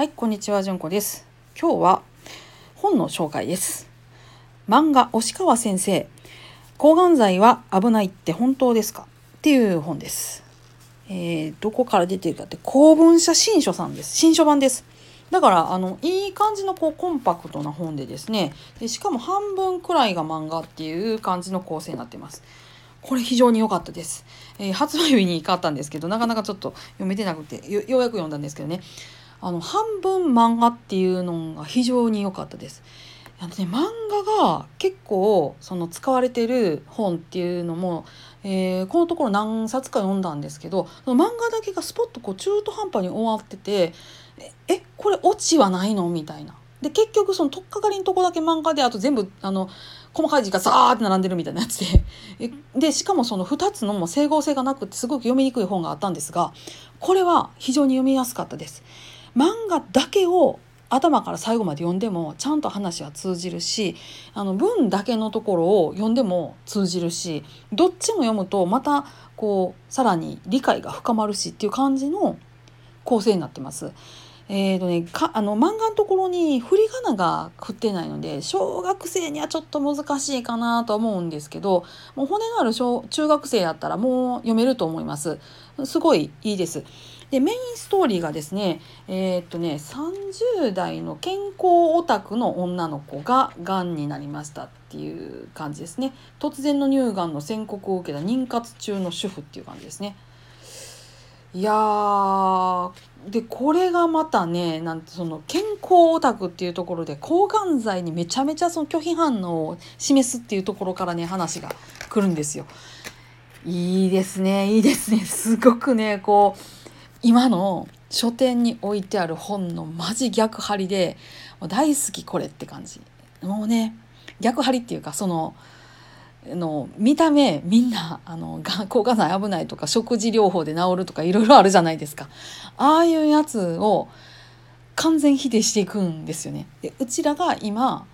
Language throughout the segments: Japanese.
はい、こんにちは、じゅんこです。今日は本の紹介です。漫画押川先生、抗がん剤は危ないって本当ですか？っていう本です。えーどこから出てるかって公文社新書さんです。新書版です。だからあのいい感じのこうコンパクトな本でですねでしかも半分くらいが漫画っていう感じの構成になってます。これ非常に良かったです、えー発売日に買ったんですけどなかなかちょっと読めてなくてよようやく読んだんですけどねあの半分漫画っていうのが非常に良かったです。あのね、漫画が結構その使われてる本っていうのも、えーこのところ何冊か読んだんですけど漫画だけがスポッとこう中途半端に終わっててえこれオチはないのみたいな。で結局その取っかかりのとこだけ漫画であと全部あの細かい字がザーって並んでるみたいなやつででしかもその2つのも整合性がなくてすごく読みにくい本があったんですがこれは非常に読みやすかったです。漫画だけを頭から最後まで読んでもちゃんと話は通じるしあの文だけのところを読んでも通じるしどっちも読むとまたこうさらに理解が深まるしっていう感じの構成になってます。えーとね、かあの漫画のところに振り仮名が振ってないので小学生にはちょっと難しいかなと思うんですけどもう骨のある小中学生やったらもう読めると思います。すごいいいです。でメインストーリーがですねえーっとね30代の健康オタクの女の子ががんになりましたっていう感じですね。突然の乳がんの宣告を受けた妊活中の主婦っていう感じですね。いやーでこれがまたねなんてその健康オタクっていうところで抗がん剤にめちゃめちゃその拒否反応を示すっていうところからね話が来るんですよ。いいですねいいですね。すごくねこう今の書店に置いてある本のマジ逆張りで大好きこれって感じもうね逆張りっていうかそのの見た目みんなあのが抗がん剤危ないとか食事療法で治るとかいろいろあるじゃないですかああいうやつを完全否定していくんですよね。でうちらが今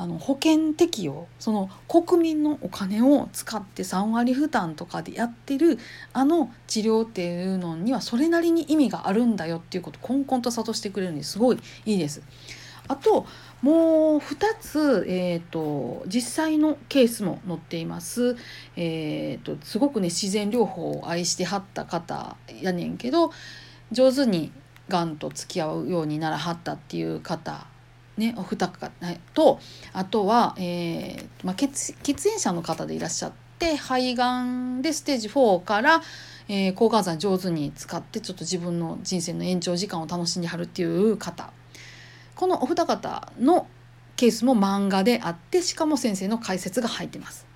あの保険適用その国民のお金を使って3割負担とかでやってるあの治療っていうのにはそれなりに意味があるんだよっていうことをこんこんと諭してくれるんですごいいいです。あともう2つ、えー、と実際のケースも載っています。えー、とすごくね自然療法を愛してはった方やねんけど上手にがんと付き合うようにならはったっていう方ね、お二方とあとは、えーまあ、血血炎者の方でいらっしゃって肺がんでステージ4から、えー抗がん剤上手に使ってちょっと自分の人生の延長時間を楽しんではるっていう方このお二方のケースも漫画であってしかも先生の解説が入ってます。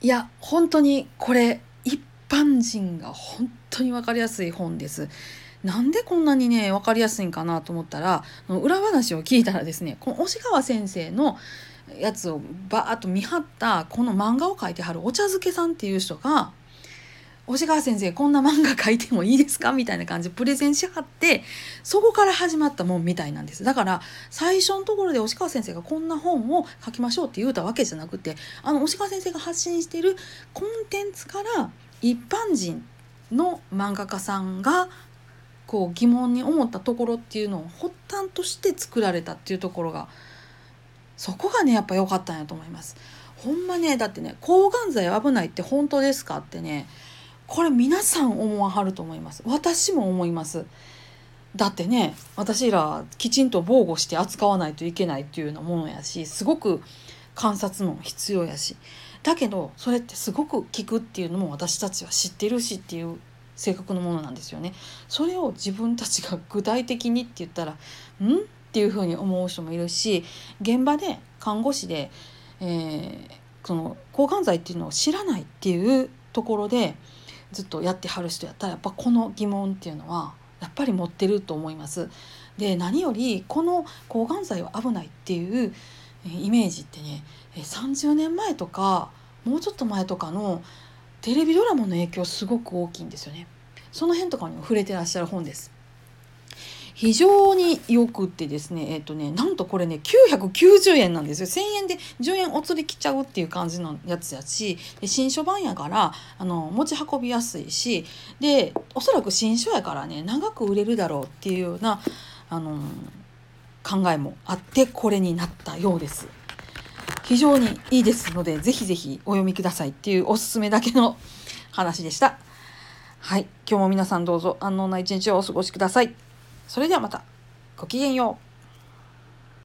いや本当にこれ一般人が本当に分かりやすい本です。なんでこんなにね分かりやすいんかなと思ったら裏話を聞いたらですねこの押川先生のやつをバーッと見張ったこの漫画を描いてはるお茶漬けさんっていう人が「押川先生こんな漫画描いてもいいですか?」みたいな感じでプレゼンしはってそこから始まったもんみたいなんですだから最初のところで押川先生がこんな本を書きましょうって言うたわけじゃなくてあの押川先生が発信しているコンテンツから一般人の漫画家さんがこう疑問に思ったところっていうのを発端として作られたっていうところがそこがねやっぱ良かったんやと思います。ほんまねだってね抗がん剤危ないって本当ですかってねこれ皆さん思わはると思います。私も思います。だってね私らきちんと防護して扱わないといけないっていうようなものやしすごく観察も必要やし。だけどそれってすごく効くっていうのも私たちは知ってるしっていう性格のものなんですよね。それを自分たちが具体的にって言ったら「ん?」っていうふうに思う人もいるし現場で看護師で、えーその抗がん剤っていうのを知らないっていうところでずっとやってはる人やったらやっぱこの疑問っていうのはやっぱり持ってると思います。で何よりこの抗がん剤は危ないっていうイメージってね30年前とかもうちょっと前とかのテレビドラマの影響すごく大きいんですよね。その辺とかにも触れてらっしゃる本です。非常によくってですねえっ、とねなんとこれね990円なんですよ1000円で10円お釣りきちゃうっていう感じのやつやしで新書版やからあの持ち運びやすいしでおそらく新書やからね長く売れるだろうっていうようなあの考えもあってこれになったようです。非常にいいですのでぜひぜひお読みくださいっていうおすすめだけの話でした。はい、今日も皆さんどうぞ安穏な一日をお過ごしください。それではまた。ごきげんよう。